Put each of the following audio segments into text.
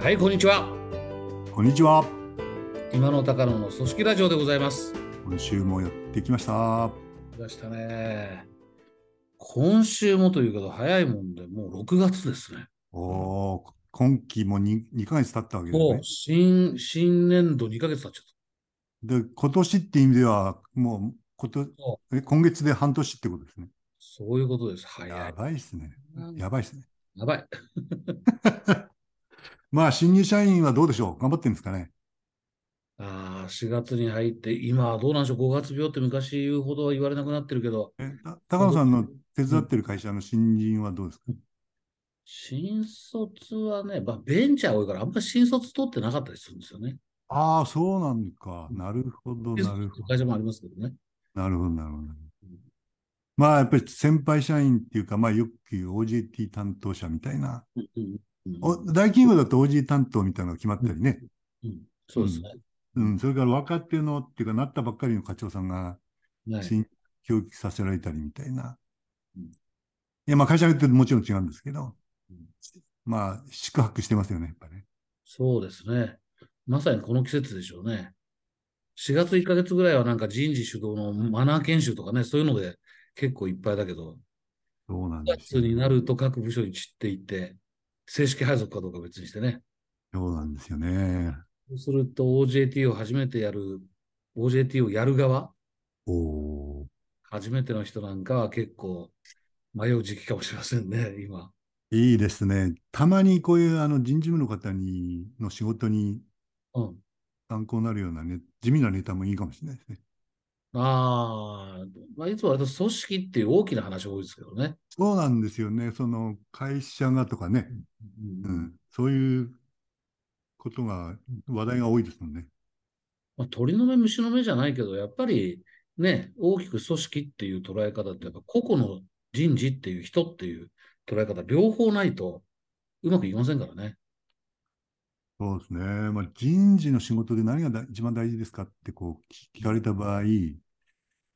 はい、こんにちは。こんにちは。今の高野の組織ラジオでございます。今週もやってきました。来ましたね。今週もというけど、早いもんで、もう6月ですね。おお、今期も 2, 2ヶ月経ったわけですね。新、新年度2ヶ月経っちゃっで、今年って意味では、もうこと今月で半年ってことですね。た。そういうことです。早やい。ばいっすねうん。やばいっすね。やばい。まあ、新入社員はどうでしょう？頑張ってるんですかね？ああ、4月に入って、今はどうなんでしょう？5月病って昔言うほどは言われなくなってるけど、えた高野さんの手伝ってる会社の新人はどうですか、新卒はね、まあ、ベンチャー多いから、あんまり新卒取ってなかったりするんですよね。ああ、そうなんか。なるほど、新なるほど。会社もありますけどね。なるほど、なるほど。まあ、やっぱり先輩社員っていうか、まあ、よく言う OJT 担当者みたいな。うんうんお大企業だと OG 担当みたいなのが決まったりね。うんそうですね。うん、それから若手のっていうか、なったばっかりの課長さんがはい新教育させられたりみたいな。うんいや、まあ会社によってもちろん違うんですけど、うんまあ宿泊してますよね、やっぱね。そうですね。まさにこの季節でしょうね。4月1ヶ月ぐらいはなんか人事主導のマナー研修とかね、そういうので結構いっぱいだけど、9そうなんです月よ。になると各部署に散っていって、正式配属かどうかは別にしてね。そうなんですよね。そうすると OJT を初めてやる、OJT をやる側、おお初めての人なんかは結構迷う時期かもしれませんね、今。ー、いいですね。たまにこういうあの人事務の方にの仕事にうん。参考になるようなね、地味なネタもいいかもしれないですね。ああ、まあ、いつも割と組織っていう大きな話多いですけどね。そうなんですよね。その会社がとかね、うんうん、そういうことが、話題が多いですもんね。まあ、鳥の目、虫の目じゃないけど、やっぱりね、大きく組織っていう捉え方って、やっぱ個々の人事っていう人っていう捉え方、両方ないとうまくいきませんからね。そうですね。まあ、人事の仕事で何がだ一番大事ですかってこう聞聞かれた場合、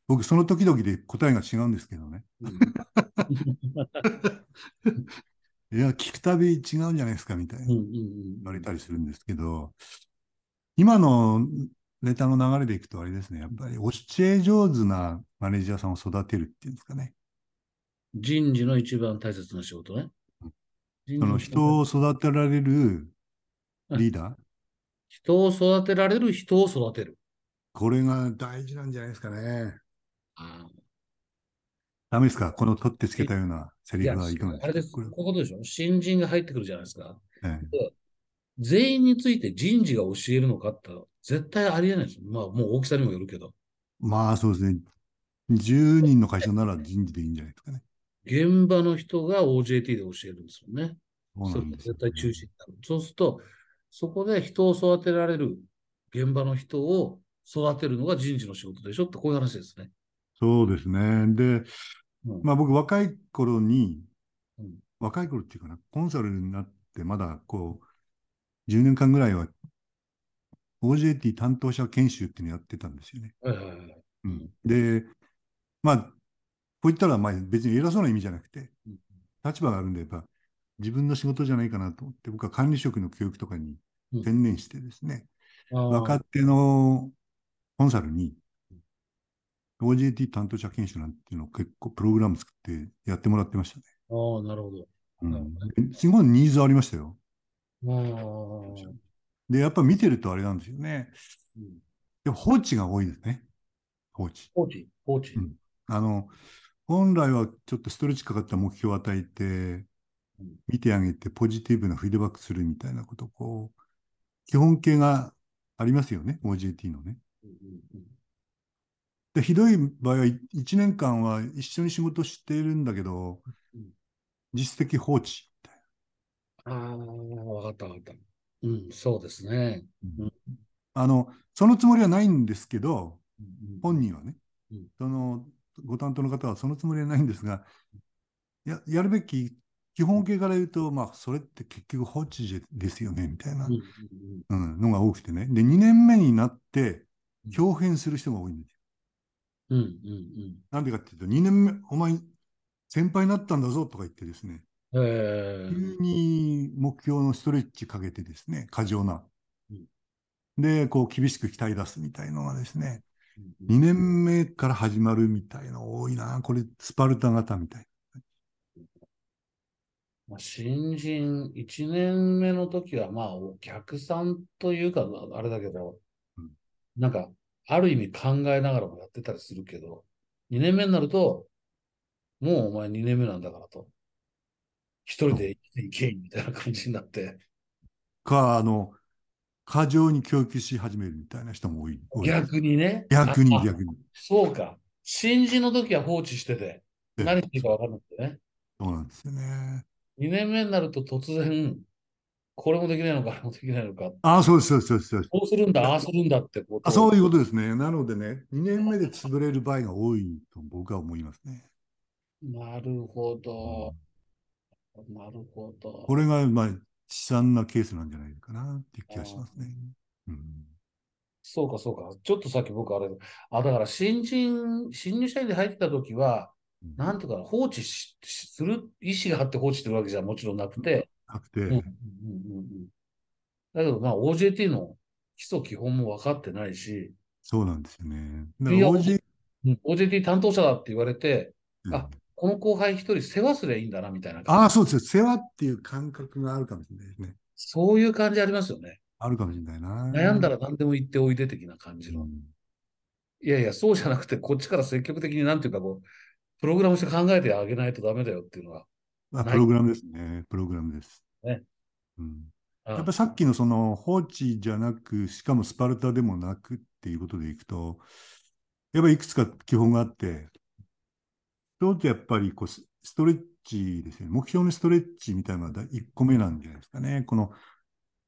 僕、その時々で答えが違うんですけどね。うん いや、聞くたび違うんじゃないですかみたいな言われたりするんですけど、今のネタの流れでいくとあれですね、やっぱり教え上手なマネージャーさんを育てるっていうんですかね。人事の一番大切な仕事ね。人その事人を育てられるリーダー、人を育てられる人を育てる。これが大事なんじゃないですかね。あダメですか？この取ってつけたようなセリフはいかがあれです。かこれこういうことでしょ新人が入ってくるじゃないですか。ええ全員について人事が教えるのかって絶対ありえないですよ。まあ、もう大きさにもよるけど。まあそうですね。10人の会社なら人事でいいんじゃないですかね。現場の人が OJT で教えるんですよね。そうなんですよ絶対中心になる。そうすると、そこで人を育てられる現場の人を育てるのが人事の仕事でしょってこういう話ですね。そうですね。で、うんまあ僕若い頃に、うん若い頃っていうかな、コンサルになってまだこう、10年間ぐらいは OJT 担当者研修っていうのやってたんですよね。で、まあ、こう言ったらまあ別に偉そうな意味じゃなくて、うん立場があるんで、やっぱ自分の仕事じゃないかなと思って、僕は管理職の教育とかにうん専念してですね、あー若手のコンサルに OJT 担当者研修なんていうのを結構プログラム作ってやってもらってましたね。あー、なるほど。うん、すごいニーズありましたよ。で、やっぱ見てるとあれなんですよね。うんでも放置が多いですね。放置。放置、放置？うんあの、本来はちょっとストレッチかかった目標を与えてうん、見てあげて、ポジティブなフィードバックするみたいなこと、こう、基本形がありますよね、OJT のね。で、ひどい場合は1年間は一緒に仕事しているんだけどうん、実質的放置。ああ、わかったわかった。うん、そうですね。うんあの、そのつもりはないんですけど、うん本人はねうん、そのご担当の方はそのつもりはないんですが、ややるべき基本形から言うと、まあ、それって結局放置ですよね、みたいなうん、のが多くてね。で、2年目になって、表変する人が多いんですよ。うんうんうんなんでかっていうと、2年目、お前、先輩になったんだぞとか言ってですね、え急に目標のストレッチかけてですね、過剰なうん。で、こう厳しく鍛え出すみたいのがですね、うん2年目から始まるみたいの多いな。これ、スパルタ型みたい。まあ、新人1年目の時は、まあ、お客さんというか、あれだけどうん、なんか、ある意味考えながらもやってたりするけど、2年目になると、もうお前2年目なんだからと。一人で生きていけみたいな感じになって、か、あの、過剰に供給し始めるみたいな人も多い。逆にね。逆にあ逆に。そうか。新人の時は放置してて、え何していいか分かんなくてね。そうなんですよね。2年目になると突然、これもできないのか、あれもできないのか。ああ、そうです、そうです、そうです。こうするんだ、ああするんだってことをあそういうことですね。なのでね、2年目で潰れる場合が多いと僕は思いますね。なるほうどん。なるほど。これが、まあ、悲惨なケースなんじゃないかなっていう気がしますね。うん、そうか、そうか。ちょっとさっき僕あれ、あ、だから新人、新入社員で入ってた時は、うんなんとか放置する意思があって放置してるわけじゃもちろんなくて、なくて、うんうんうんうんだけど、まあ、OJT の基礎基本も分かってないし、そうなんですよね。だからいや OG、うん OJT 担当者だって言われて、うんあこの後輩一人世話すりゃいいんだな、みたいなあ。あ、そうですよ。世話っていう感覚があるかもしれないですね。そういう感じありますよね。あるかもしれないな。悩んだら何でも言っておいで的な感じの。うんいやいや、そうじゃなくて、こっちから積極的になんていうかこう、プログラムして考えてあげないとダメだよっていうのは。まあ、プログラムですね。プログラムです。ねうん、ややっぱりさっきのその放置じゃなく、しかもスパルタでもなくっていうことでいくと、やっぱりいくつか基本があって、一つやっぱりこうスストレッチですね。目標のストレッチみたいなのが1個目なんじゃないですかね。この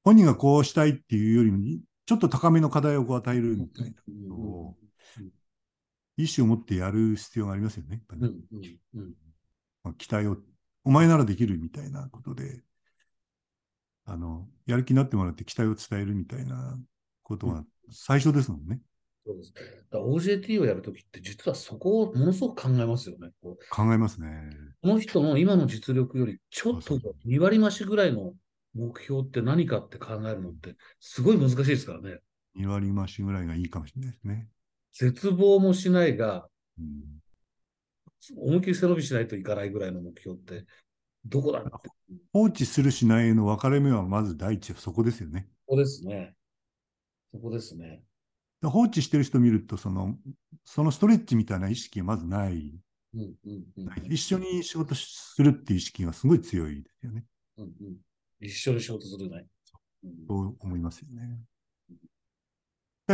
本人がこうしたいっていうよりも、ちょっと高めの課題をこう与えるみたいなうんのを、意思を持ってやる必要がありますよね。ねうんうんうんまあ、期待を、お前ならできるみたいなことで、あの、やる気になってもらって期待を伝えるみたいなことが最初ですもんね。そうです。だから OJT をやるときって、実はそこをものすごく考えますよね。考えますね。この人の今の実力よりちょっとそうそう2割増しぐらいの目標って何かって考えるのってすごい難しいですからね。2割増しぐらいがいいかもしれないですね。絶望もしないが、うん、思いっきり背伸びしないといかないぐらいの目標ってどこだって。放置するしないの分かれ目はまず第一はそこですよね。そこですね。そこですね。放置してる人見ると、その、そのストレッチみたいな意識がまずない。うんうんうん一緒に仕事するっていう意識がすごい強いですよね。うんうん一緒に仕事するね。うんそう思いますよね。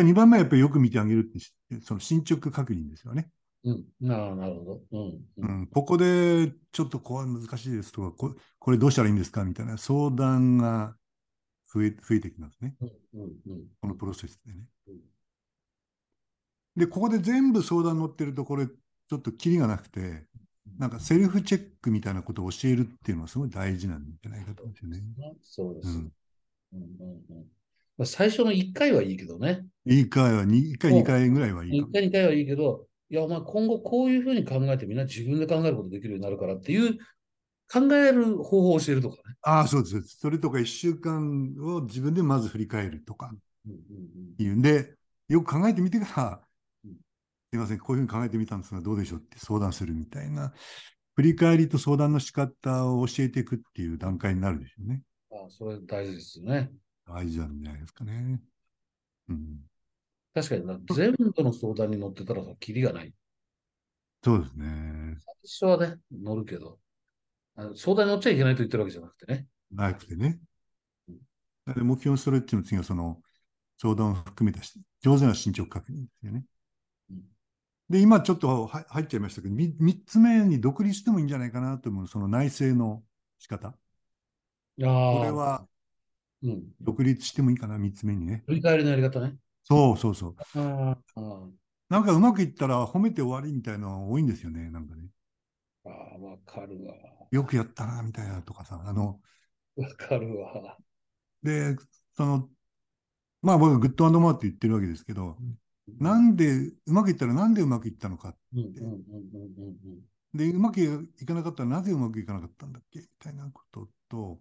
2番目はやっぱりよく見てあげるって、その進捗確認ですよね。うん。なるほど。うん。ううんん、ここでちょっとこう難しいですとかこ、これどうしたらいいんですかみたいな相談が増え増えてきますね。うん。うん。うんこのプロセスでねうん。で、ここで全部相談乗ってると、これちょっとキリがなくて、なんかセルフチェックみたいなことを教えるっていうのはすごい大事なんじゃないかと思うんですよね。そうです。ううんんうんうんまあ、最初の1回はいいけどね。1回は2、1回、2回ぐらいはいいか1も。回、2回はいいけど、いや、お前今後こういうふうに考えてみんな自分で考えることできるようになるからっていう考える方法を教えるとかね。ああ、そうです。それとか1週間を自分でまず振り返るとか。いうんで、よく考えてみてからうん、すいません、こういうふうに考えてみたんですが、どうでしょうって相談するみたいな、振り返りと相談の仕方を教えていくっていう段階になるでしょうね。あそれ大事ですよね。大事なんじゃないですかね。うん、確かにな、全部の相談に乗ってたらさ、キリがない。そうですね。最初はね、乗るけど、あの相談に乗っちゃいけないと言ってるわけじゃなくてね。なくてねうん。目標のストレッチの次はその相談を含めたし上手な進捗確認ですよねうん。で、今ちょっとは入っちゃいましたけど、み三つ目に独立してもいいんじゃないかなと思う、その内政の仕方。これはうん。独立してもいいかな、三つ目にね。振り返りのやり方ね。そうそうそう。なんかうまくいったら褒めて終わりみたいなのが多いんですよね、なんかね。あ、ああわかるわ。よくやったな、みたいなとかさ。あの、わかるわ。で、その、まあ僕はグッドマーって言ってるわけですけど、なんで、うまくいったらなんでうまくいったのか。うんうんうんうんうんで、うまくいかなかったらなぜうまくいかなかったんだっけみたいなことと、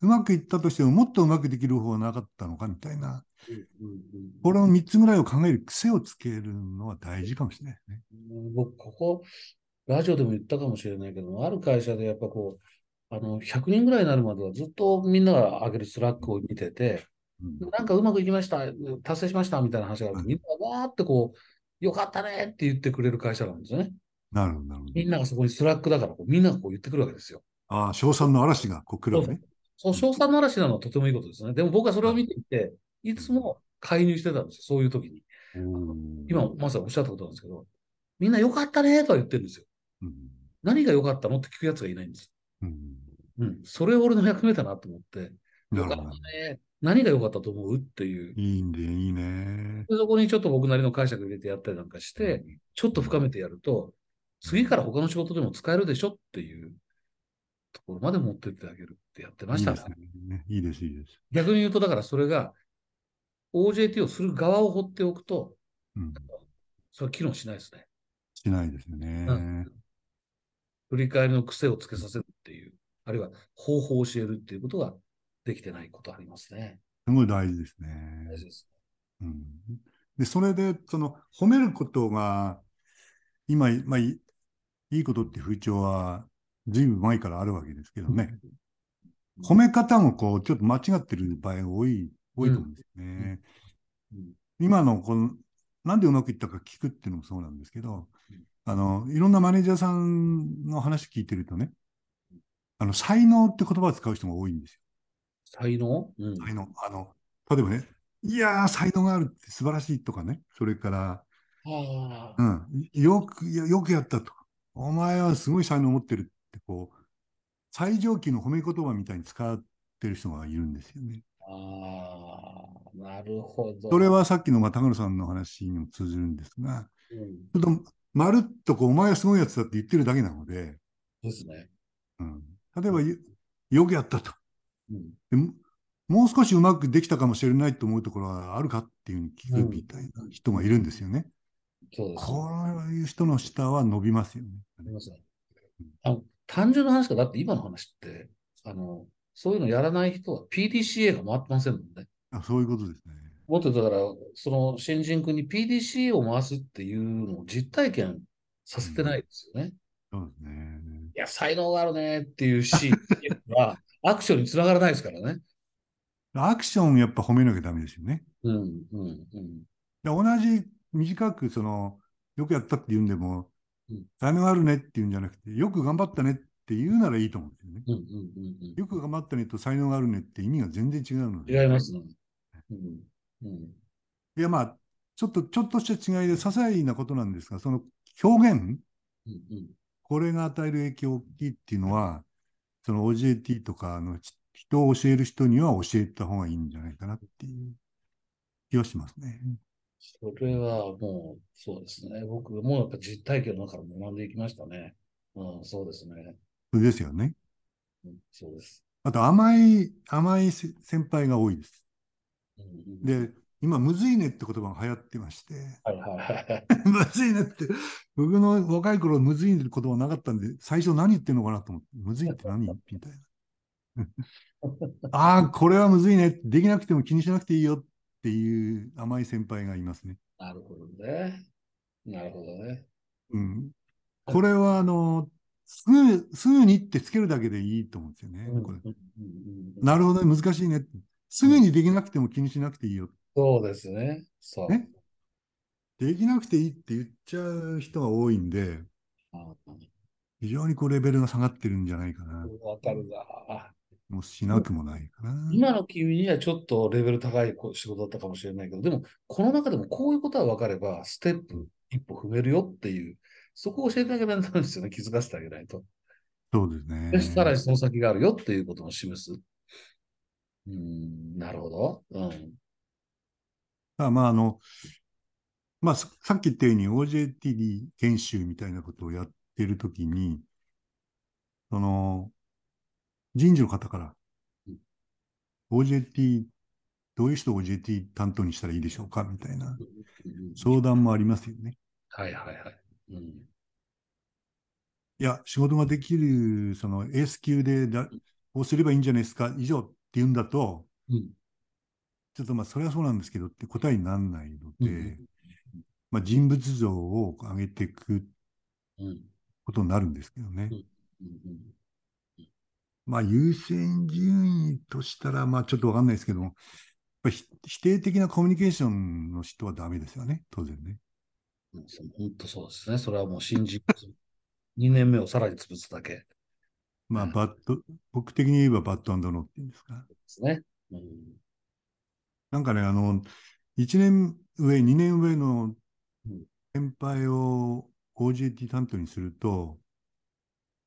うまくいったとしてももっとうまくできる方法はなかったのかみたいな、うんうんうんこれを3つぐらいを考える癖をつけるのは大事かもしれないね。うん僕、ここ、ラジオでも言ったかもしれないけど、ある会社でやっぱこう、あの、100人ぐらいになるまではずっとみんなが上げるスラックを見てて、うんなんかうまくいきました、達成しましたみたいな話があるみんながわーってこう、よかったねって言ってくれる会社なんですよね。なるほど、なるほど。みんながそこにスラックだからこう、みんながこう言ってくるわけですよ。ああ、賞賛の嵐がこう来るわけね。そう、賞賛の嵐なのはとてもいいことですね。でも僕はそれを見ていて、いつも介入してたんですよ、そういう時に。今、まさにおっしゃったことなんですけど、みんなよかったねとは言ってるんですよ。うん、何が良かったのって聞くやつがいないんです。うん、うん。それ俺の役目だなと思って、よかった。ね。何が良かったと思うっていう。いいんで、いいね。でそこにちょっと僕なりの解釈入れてやったりなんかして、ちょっと深めてやると、次から他の仕事でも使えるでしょっていうところまで持ってってあげるってやってましたねいいです。ね。いいです、いいです。逆に言うと、だからそれが OJT をする側を放っておくと、うん、それは機能しないですね。しないですよね。うん振り返りの癖をつけさせるっていう、あるいは方法を教えるっていうことができてないことありますね。すごい大事ですね。大事です。うん、で、それで、その、褒めることが、今、まあ、いいいことって風潮は、ずいぶん前からあるわけですけどね。褒め方も、こう、ちょっと間違ってる場合が多い、多いと思うんですよね。うん。今の、この、なんでうまくいったか聞くっていうのもそうなんですけどうん、あの、いろんなマネージャーさんの話聞いてるとね、あの、才能って言葉を使う人が多いんですよ。才能、うん、才能。あの、例えばね、いやー、才能があるって素晴らしいとかね、それから、うん、よく、よくやったと。お前はすごい才能を持ってるって、こう、最上級の褒め言葉みたいに使ってる人がいるんですよね。ああ、なるほど。それはさっきのまあ高野さんの話にも通じるんですが、うん、ちょっとまるっとこう、お前はすごいやつだって言ってるだけなので、ですね。うん、例えばよ、よくやったと。うん、でももう少しうまくできたかもしれないと思うところはあるかっていうふうに聞くみたいな人がいるんですよね。そうです、こういう人の下は伸びますよね。ありますねあの単純な話が、だって今の話って、あの、そういうのやらない人は PDCA が回ってませんもんね。あそういうことですね。もっとだから、その新人君に PDCA を回すっていうのを実体験させてないですよね。そうですね。いや、才能があるねっていうシーン は、アクションにつながらないですからね。アクションやっぱ褒めなきゃダメですよね。うん、うん、うん。で同じ短くその、よくやったって言うんでもうん、才能あるねって言うんじゃなくて、よく頑張ったねって言うならいいと思うんですよね。うん、うん、うんよく頑張ったねと才能があるねって意味が全然違うのうん。で。違いますね。うん、うん。いやまあ、ちょっと、ちょっとした違いで、些細なことなんですが、その表現、うん、うん。これが与える影響大きいっていうのは、その OJT とかの人を教える人には教えた方がいいんじゃないかなっていう気はしますね。それはもう、そうですね。僕もやっぱ実体験の中から学んでいきましたね。うん、そうですね。それですよね。うん、そうです。あと甘い、甘いせ先輩が多いです。うんうん、で、今、むずいねって言葉が流行ってまして、はいはいはい。むずいねって、僕の若い頃、むずいねって言葉なかったんで、最初何言ってんのかなと思って、むずいって何？みたいな。ああ、これはむずいね。できなくても気にしなくていいよっていう甘い先輩がいますね。なるほどね。なるほどね。うん。これは、あの、すぐ、すぐにってつけるだけでいいと思うんですよね。これなるほどね、難しいね。すぐにできなくても気にしなくていいよ。そうですね。そう。ねできなくていいって言っちゃう人が多いんで、あ非常にこうレベルが下がってるんじゃないかな。わかるな。もうしなくもないかな。今の君にはちょっとレベル高い仕事だったかもしれないけど、でも、この中でもこういうことは分かれば、ステップ一歩踏めるよっていう、そこを教えてあげないとですよね。気づかせてあげないと。そうですね。でさらにその先があるよっていうことを示す。うーん、なるほど。うん。あまあ、あの、まあ、ささっき言ったように OJT 研修みたいなことをやってるときに、その、人事の方からうん OJT、どういう人を OJT 担当にしたらいいでしょうかみたいなうん相談もありますよね。はいはいはい。うん。いや、仕事ができる、そのエース級でだ、こうすればいいんじゃないですか、以上って言うんだと、うん。ちょっとまあ、それはそうなんですけどって答えにならないので、うんまあ、人物像を上げていくうん。ことになるんですけどね。うんうんまあ、優先順位としたら、まあ、ちょっとわかんないですけども、やっぱひ否定的なコミュニケーションの人はダメですよね、当然ね。本当そうですね。それはもう新人2年目をさらに潰すだけでまあ、うんバッド、僕的に言えばバッドアンドノーっていうんですか。すね。うんなんかね、あの、1年上、2年上のうん先輩を OJT 担当にすると、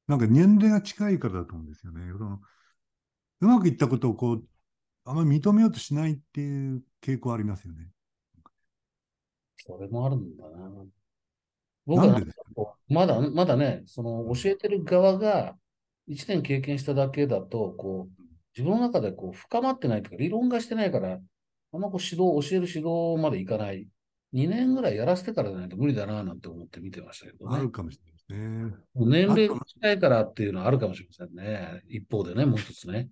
なんか年齢が近いからだと思うんですよね。そのうまくいったことをこう、あんまり認めようとしないっていう傾向ありますよね。それもあるんだな。僕はまだ、まだね、その教えてる側が1年経験しただけだと、こう、自分の中でこう深まってないというか、理論化してないから、あんまこう指導、教える指導までいかない。2年ぐらいやらせてからじゃないと無理だななんて思って見てましたけどねある。かもしれないね。もう年齢が近いからっていうのはあるかもしれませんね。一方でね、もう一つね。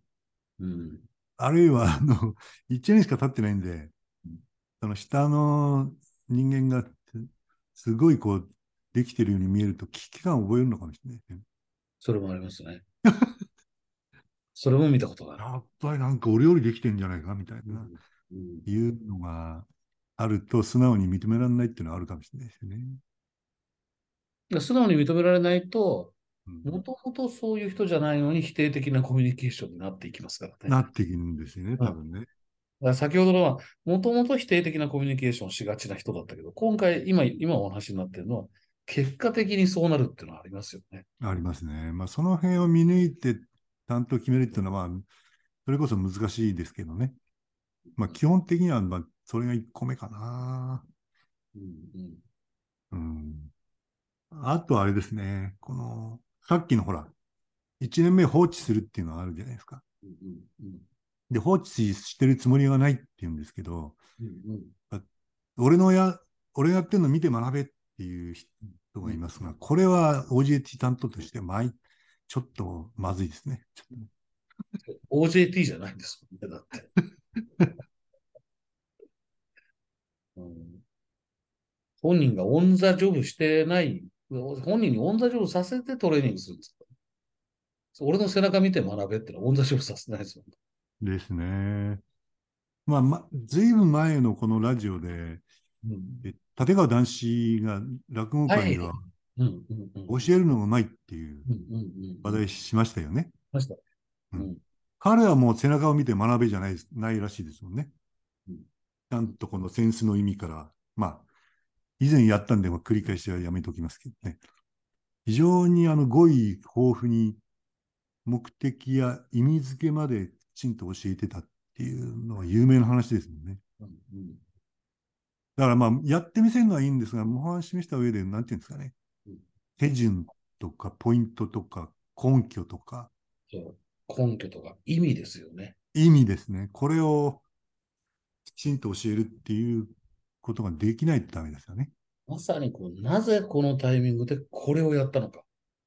うん。あるいは、あの、1年しか経ってないんでうん、その下の人間がすごいこう、できてるように見えると危機感を覚えるのかもしれないですね。それもありますね。それも見たことがある。やっぱりなんか俺よりできてんじゃないかみたいな、うんいうのがあると素直に認められないっていうのはあるかもしれないですよね。で素直に認められないと、うんもともとそういう人じゃないのに否定的なコミュニケーションになっていきますからね。なっていくんですよね、多分ね。だから先ほどのは、もともと否定的なコミュニケーションしがちな人だったけど、今回、今、今お話になってるのは、結果的にそうなるっていうのはありますよね。ありますね。まあ、その辺を見抜いて担当決めるっていうのは、まあ、それこそ難しいですけどね。まあ、基本的には、まあ、それが1個目かな。うんうんうん。あとあれですね、この、さっきのほら、1年目放置するっていうのがあるじゃないですか。うんうんで、放置してるつもりがないって言うんですけど、うんうん俺のや、俺がやってるの見て学べっていう人がいますが、これは OJT 担当として、ちょっとまずいですね。OJT じゃないんですもんね、だって。うん本人がオンザジョブしてない、本人にオンザジョブさせてトレーニングするんですか？俺の背中見て学べってのはオンザジョブさせないですもん。ですね。まあ、ま、ずいぶん前のこのラジオで、うんえ立川談志が落語界では。教えるのがうまいっていう。話題しましたよね。ました。彼はもう背中を見て学べじゃないないらしいですもんねうん。ちゃんとこのセンスの意味から、まあ、以前やったんで、まあ繰り返しはやめておきますけどね。非常にあの語彙豊富に目的や意味付けまできちんと教えてたっていうのは有名な話ですもんね。うんうんだからまあ、やってみせるのはいいんですが、模範示した上で、なんていうんですかねうん。手順とか、ポイントとか、根拠とか、そう根拠とか意味ですよね。意味ですね。これをきちんと教えるっていうことができないとダメですよね。まさにこう、なぜこのタイミングでこれをやったのか。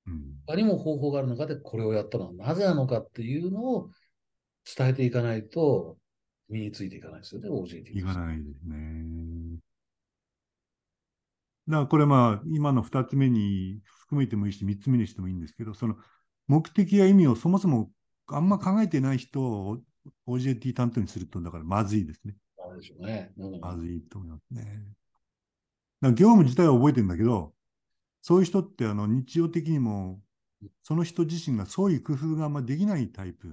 うん。他にも方法がある中でこれをやったのはなぜなのかっていうのを伝えていかないと身についていかないですよね、OJT。いかないですね。だからこれまあ、今の2つ目に含めてもいいし、3つ目にしてもいいんですけど、その目的や意味をそもそもあんま考えてない人を OJT 担当にすると、だからまずいですね。あれでしょうね。うんまずいと思いますね。業務自体は覚えてるんだけど、そういう人ってあの日常的にも、その人自身がそういう工夫があんまできないタイプ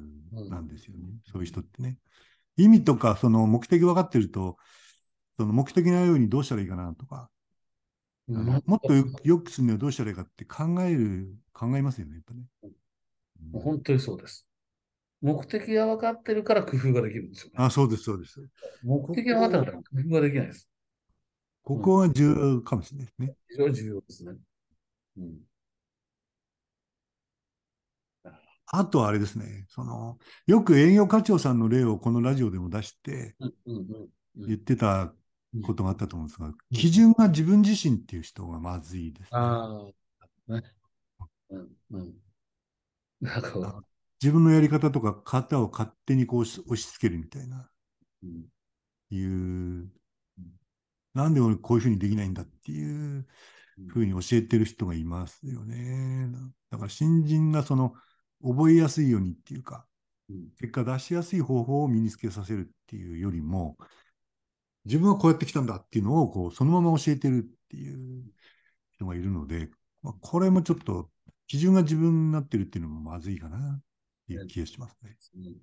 なんですよね。そういう人ってね。意味とかその目的分かってると、その目的のようにどうしたらいいかなとか、うんもっとよよくするにはどうしたらいいかって考える、考えますよね、やっぱね。もう本当にそうです。目的が分かってるから工夫ができるんですよね。あ、そうです、そうです。目的が分かってるから工夫ができないです。ここが重要かもしれないですね。非常に重要ですね。うん。あとはあれですね、その、よく営業課長さんの例をこのラジオでも出して言ってたことがあったと思うんですが、基準が自分自身っていう人がまずいですね。ああ、ね。ううん。うん。なんかこあ自分のやり方とか型を勝手にこう押し付けるみたいな、う、うん。いう、なんで俺こういうふうにできないんだっていうふうに教えてる人がいますよね。だから新人がその覚えやすいようにっていうか、うん。結果出しやすい方法を身につけさせるっていうよりも、自分はこうやってきたんだっていうのをこうそのまま教えてるっていう人がいるので、まあ、これもちょっと基準が自分になってるっていうのもまずいかないう気がしますね。うん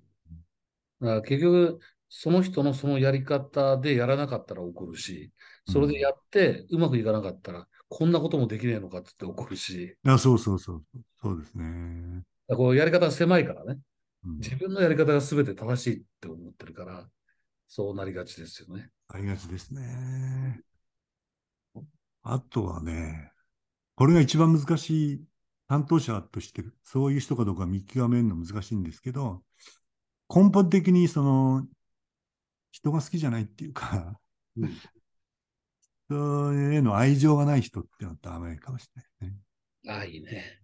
だから結局、その人のそのやり方でやらなかったら怒るし、それでやってうまくいかなかったら、こんなこともできねえのかっつって怒るし、あそうそうそうそう、そうですね。だこうやり方が狭いからね、うん、自分のやり方が全て正しいって思ってるから、そうなりがちですよね。ありがちですね。あとはね、これが一番難しい担当者として、そういう人かどうか見極めるの難しいんですけど、根本的にその、人が好きじゃないっていうか、うん人への愛情がない人ってのはダメかもしれないですね。愛ね。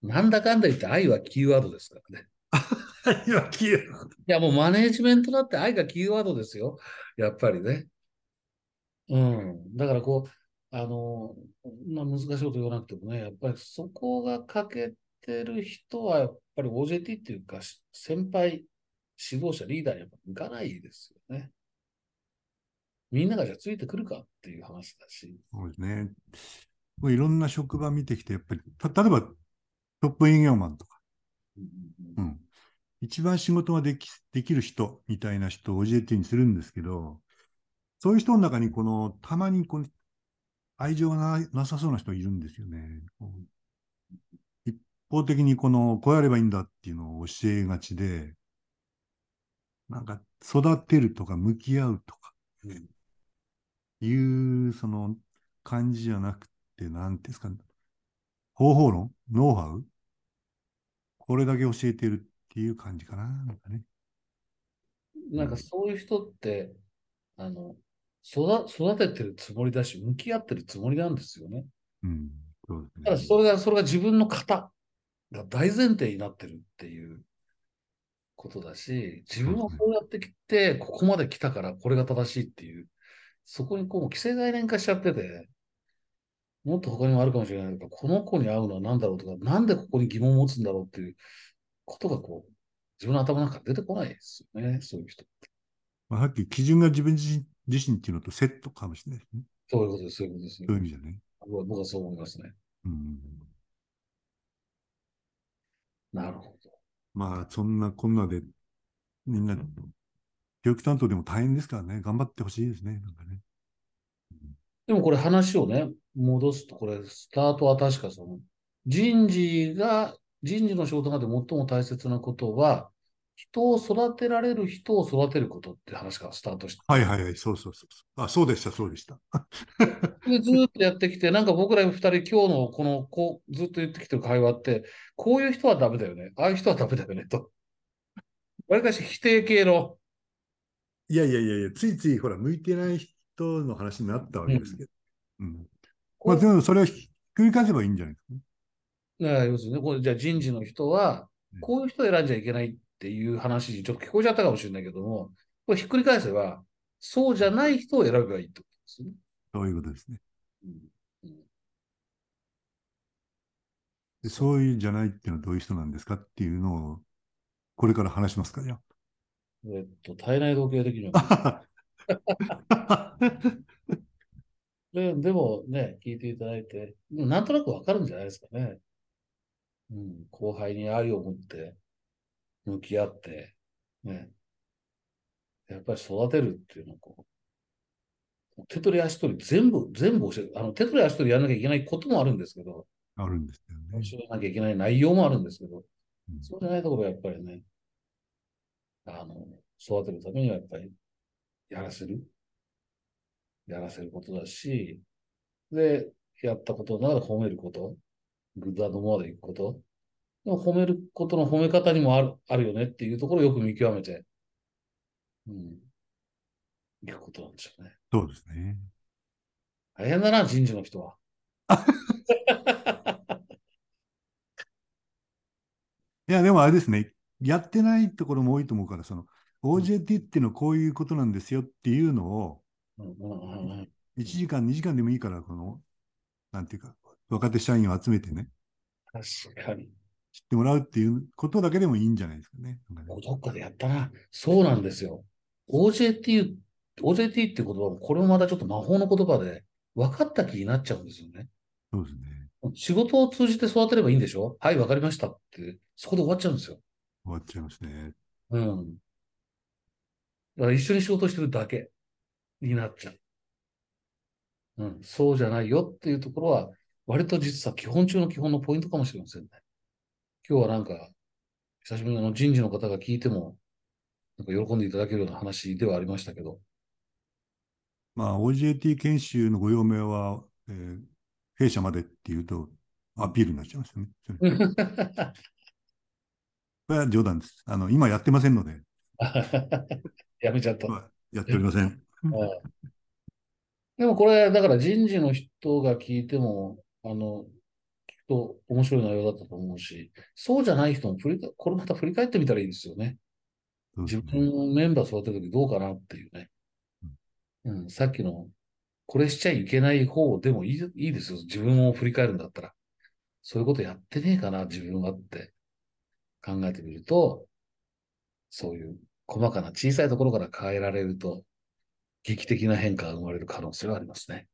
なんだかんだ言って愛はキーワードですからね。いや、消えいや、もうマネージメントだって愛がキーワードですよ。やっぱりね。うん。だからこう、あの、そんな難しいこと言わなくてもね、やっぱりそこが欠けてる人は、やっぱり OJT っていうか、し先輩、指導者、リーダーにやっぱ向かないですよね。みんながじゃあついてくるかっていう話だし。そうですね。もういろんな職場見てきて、やっぱり、た例えばトップ営業マンとか、うん、一番仕事ができできる人みたいな人を OJT にするんですけど、そういう人の中にこの、たまにこの愛情がななさそうな人いるんですよね。一方的にこの、こうやればいいんだっていうのを教えがちで、なんか育てるとか向き合うとかうんいうその感じじゃなくて、なんていうんですか、方法論ノウハウ？これだけ教えてるっていう感じかな。なんかね。なんかそういう人って、あの、育育ててるつもりだし、向き合ってるつもりなんですよね。うん。そうですね。ただそれが、それが自分の型が大前提になってるっていうことだし、自分はこうやってきて、ここまで来たからこれが正しいっていう、そこにこう、既成概念化しちゃってて、もっと他にもあるかもしれないけど、この子に合うのは何だろうとか、なんでここに疑問を持つんだろうっていうことがこう、自分の頭の中出てこないですよね、そういう人。まあ、さっき基準が自分自身自身っていうのとセットかもしれないですね。そういうことです、そういうことです。そういう意味じゃね。僕は僕はそう思いますね。うん。なるほど。まあ、そんなこんなで、みんな、教育担当でも大変ですからね、頑張ってほしいですね、なんかね。でもこれ話をね、戻すと、これ、スタートは確かその、人事が、人事の仕事がで最も大切なことは、人を育てられる人を育てることって話からスタートして、はいはいはい、そうそうそう。あ、そうでした、そうでした。で ずーっとやってきて、なんか僕ら二人今日のこの、こう、ずっと言ってきてる会話って、こういう人はダメだよね。ああいう人はダメだよね、と。わりかし否定系の、いやいやいやいや、ついついほら、向いてない人の話になったわけですけど。うん。まあ、でもそれをひっくり返せばいいんじゃないですかね。要するにね、これじゃあ人事の人はうん、こういう人を選んじゃいけないっていう話にちょっと聞こえちゃったかもしれないけども、これひっくり返せば、そうじゃない人を選べばいいってことですよね。そういうことですね。うんうんでそういうじゃないっていうのはどういう人なんですかっていうのを、これから話しますか、じゃえっと、体内時計的には。あ。ででもね、聞いていただいて、うんなんとなくわかるんじゃないですかね。うん、後輩に愛を持って、向き合って、ね。やっぱり育てるっていうのはこう、手取り足取り全部、全部教える。あの、手取り足取りやらなきゃいけないこともあるんですけど、あるんですよね。教えなきゃいけない内容もあるんですけど、うんそうじゃないところはやっぱりね、あの、育てるためにはやっぱり、やらせる。やらせることだし、で、やったことなら褒めること、グッドアンドモアでいくこと、でも褒めることの褒め方にもあるあるよねっていうところをよく見極めて、うん、いくことなんでしょうね。そうですね。大変だな、人事の人は。いや、でもあれですね、やってないところも多いと思うから、その OJT っていうのはこういうことなんですよっていうのを、うんうんうんうん1時間、2時間でもいいから、この、なんていうか、若手社員を集めてね、確かに。知ってもらうっていうことだけでもいいんじゃないですかね。どっかでやったな。そうなんですよ。OJT、OJT っていう言葉も、これもまたちょっと魔法の言葉で、分かった気になっちゃうんですよね。そうですね。仕事を通じて育てればいいんでしょ？はい、わかりましたって、そこで終わっちゃうんですよ。終わっちゃいますね。うん。だから一緒に仕事してるだけになっちゃう。うん、そうじゃないよっていうところは、割と実は基本中の基本のポイントかもしれませんね。今日はなんか、久しぶりにあの人事の方が聞いても、なんか喜んでいただけるような話ではありましたけど、まあ、OJT 研修のご用命は、えー弊社までっていうと、アピールになっちゃいますよね。これは冗談です。あの、今やってませんので、やめちゃった。まあやっておりません。うんでもこれ、だから人事の人が聞いても、あの、と面白い内容だったと思うし、そうじゃない人も振りか、これまた振り返ってみたらいいですよね。自分のメンバー育てるときどうかなっていうね。うん、さっきの、これしちゃいけない方でもいいいいですよ。自分を振り返るんだったら。そういうことやってねえかな、自分はって考えてみると、そういう細かな小さいところから変えられると、劇的な変化が生まれる可能性はありますね。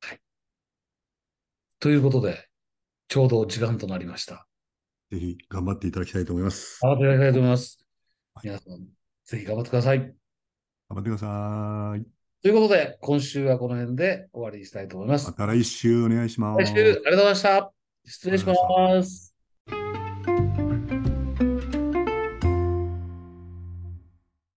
はい。ということで、ちょうど時間となりました。ぜひ頑張っていただきたいと思います。頑張っていただきたいと思います。はい皆さん、ぜひ頑張ってください。頑張ってください。ということで、今週はこの辺で終わりにしたいと思いますま。た来週お願いします。来週、ありがとうございました。失礼します。